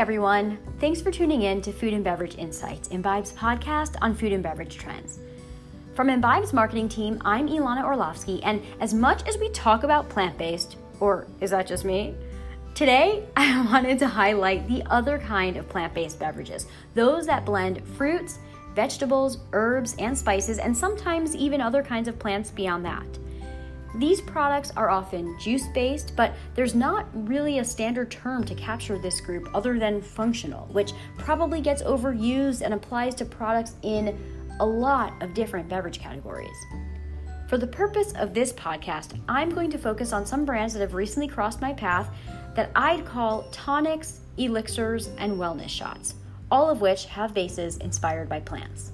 everyone. Thanks for tuning in to Food and Beverage Insights, Imbibe's podcast on food and beverage trends. From Imbibe's marketing team, I'm Ilana Orlovsky, and as much as we talk about plant based, or is that just me? Today, I wanted to highlight the other kind of plant based beverages, those that blend fruits, vegetables, herbs, and spices, and sometimes even other kinds of plants beyond that. These products are often juice based, but there's not really a standard term to capture this group other than functional, which probably gets overused and applies to products in a lot of different beverage categories. For the purpose of this podcast, I'm going to focus on some brands that have recently crossed my path that I'd call tonics, elixirs, and wellness shots, all of which have bases inspired by plants.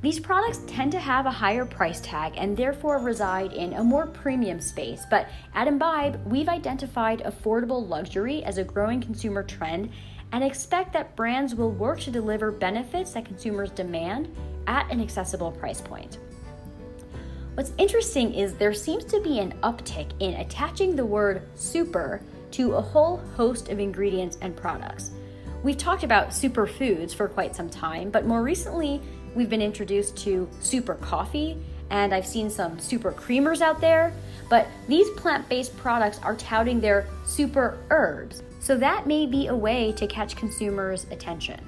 These products tend to have a higher price tag and therefore reside in a more premium space, but at Imbibe, we've identified affordable luxury as a growing consumer trend and expect that brands will work to deliver benefits that consumers demand at an accessible price point. What's interesting is there seems to be an uptick in attaching the word super to a whole host of ingredients and products. We've talked about superfoods for quite some time, but more recently, we've been introduced to super coffee, and I've seen some super creamers out there. But these plant based products are touting their super herbs, so that may be a way to catch consumers' attention.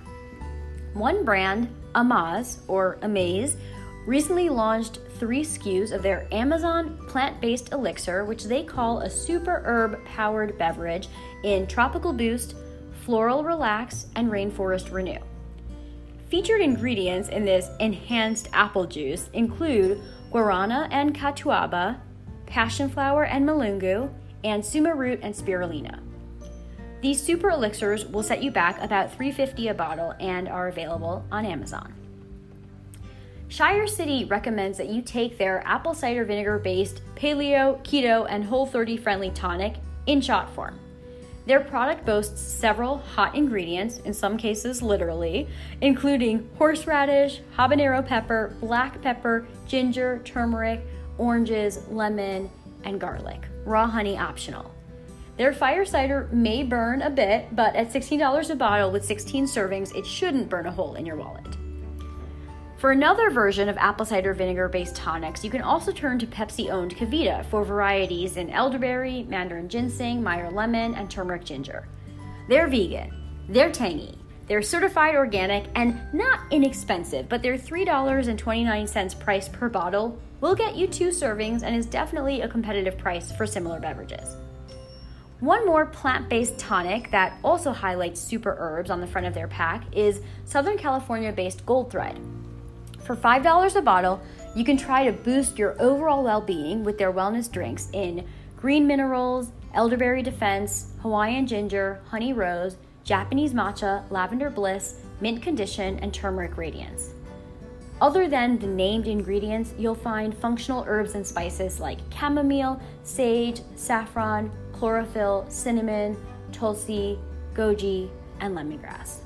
One brand, Amaz or Amaze, recently launched three SKUs of their Amazon plant based elixir, which they call a super herb powered beverage in Tropical Boost, Floral Relax, and Rainforest Renew. Featured ingredients in this enhanced apple juice include guarana and catuaba, passion flower and mulungu, and suma root and spirulina. These super elixirs will set you back about $3.50 a bottle and are available on Amazon. Shire City recommends that you take their apple cider vinegar based paleo, keto, and whole 30 friendly tonic in shot form. Their product boasts several hot ingredients, in some cases literally, including horseradish, habanero pepper, black pepper, ginger, turmeric, oranges, lemon, and garlic. Raw honey optional. Their fire cider may burn a bit, but at $16 a bottle with 16 servings, it shouldn't burn a hole in your wallet. For another version of apple cider vinegar based tonics, you can also turn to Pepsi owned KeVita for varieties in elderberry, mandarin ginseng, Meyer lemon, and turmeric ginger. They're vegan, they're tangy, they're certified organic, and not inexpensive, but their $3.29 price per bottle will get you two servings and is definitely a competitive price for similar beverages. One more plant based tonic that also highlights super herbs on the front of their pack is Southern California based Goldthread. For $5 a bottle, you can try to boost your overall well being with their wellness drinks in green minerals, elderberry defense, Hawaiian ginger, honey rose, Japanese matcha, lavender bliss, mint condition, and turmeric radiance. Other than the named ingredients, you'll find functional herbs and spices like chamomile, sage, saffron, chlorophyll, cinnamon, tulsi, goji, and lemongrass.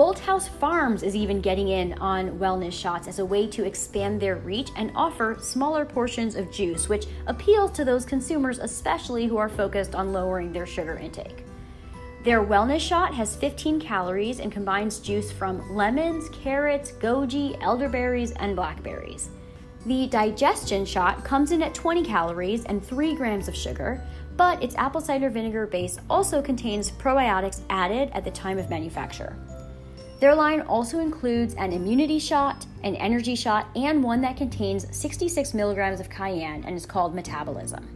Bolthouse Farms is even getting in on wellness shots as a way to expand their reach and offer smaller portions of juice, which appeals to those consumers, especially who are focused on lowering their sugar intake. Their wellness shot has 15 calories and combines juice from lemons, carrots, goji, elderberries, and blackberries. The digestion shot comes in at 20 calories and 3 grams of sugar, but its apple cider vinegar base also contains probiotics added at the time of manufacture. Their line also includes an immunity shot, an energy shot, and one that contains 66 milligrams of cayenne and is called Metabolism.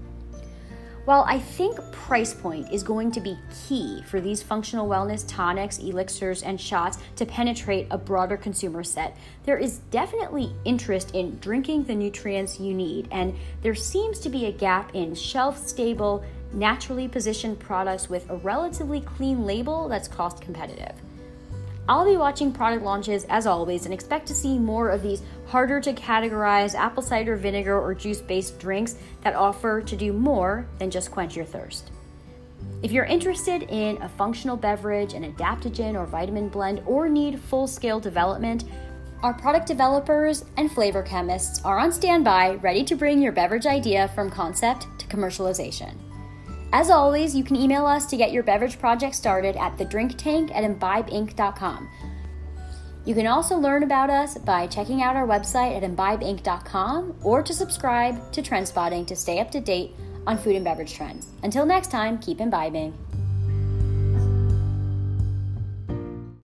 While I think price point is going to be key for these functional wellness tonics, elixirs, and shots to penetrate a broader consumer set, there is definitely interest in drinking the nutrients you need, and there seems to be a gap in shelf stable, naturally positioned products with a relatively clean label that's cost competitive. I'll be watching product launches as always and expect to see more of these harder to categorize apple cider vinegar or juice based drinks that offer to do more than just quench your thirst. If you're interested in a functional beverage, an adaptogen or vitamin blend, or need full scale development, our product developers and flavor chemists are on standby ready to bring your beverage idea from concept to commercialization. As always, you can email us to get your beverage project started at thedrinktank at imbibeinc.com. You can also learn about us by checking out our website at imbibeinc.com or to subscribe to Trendspotting to stay up to date on food and beverage trends. Until next time, keep imbibing.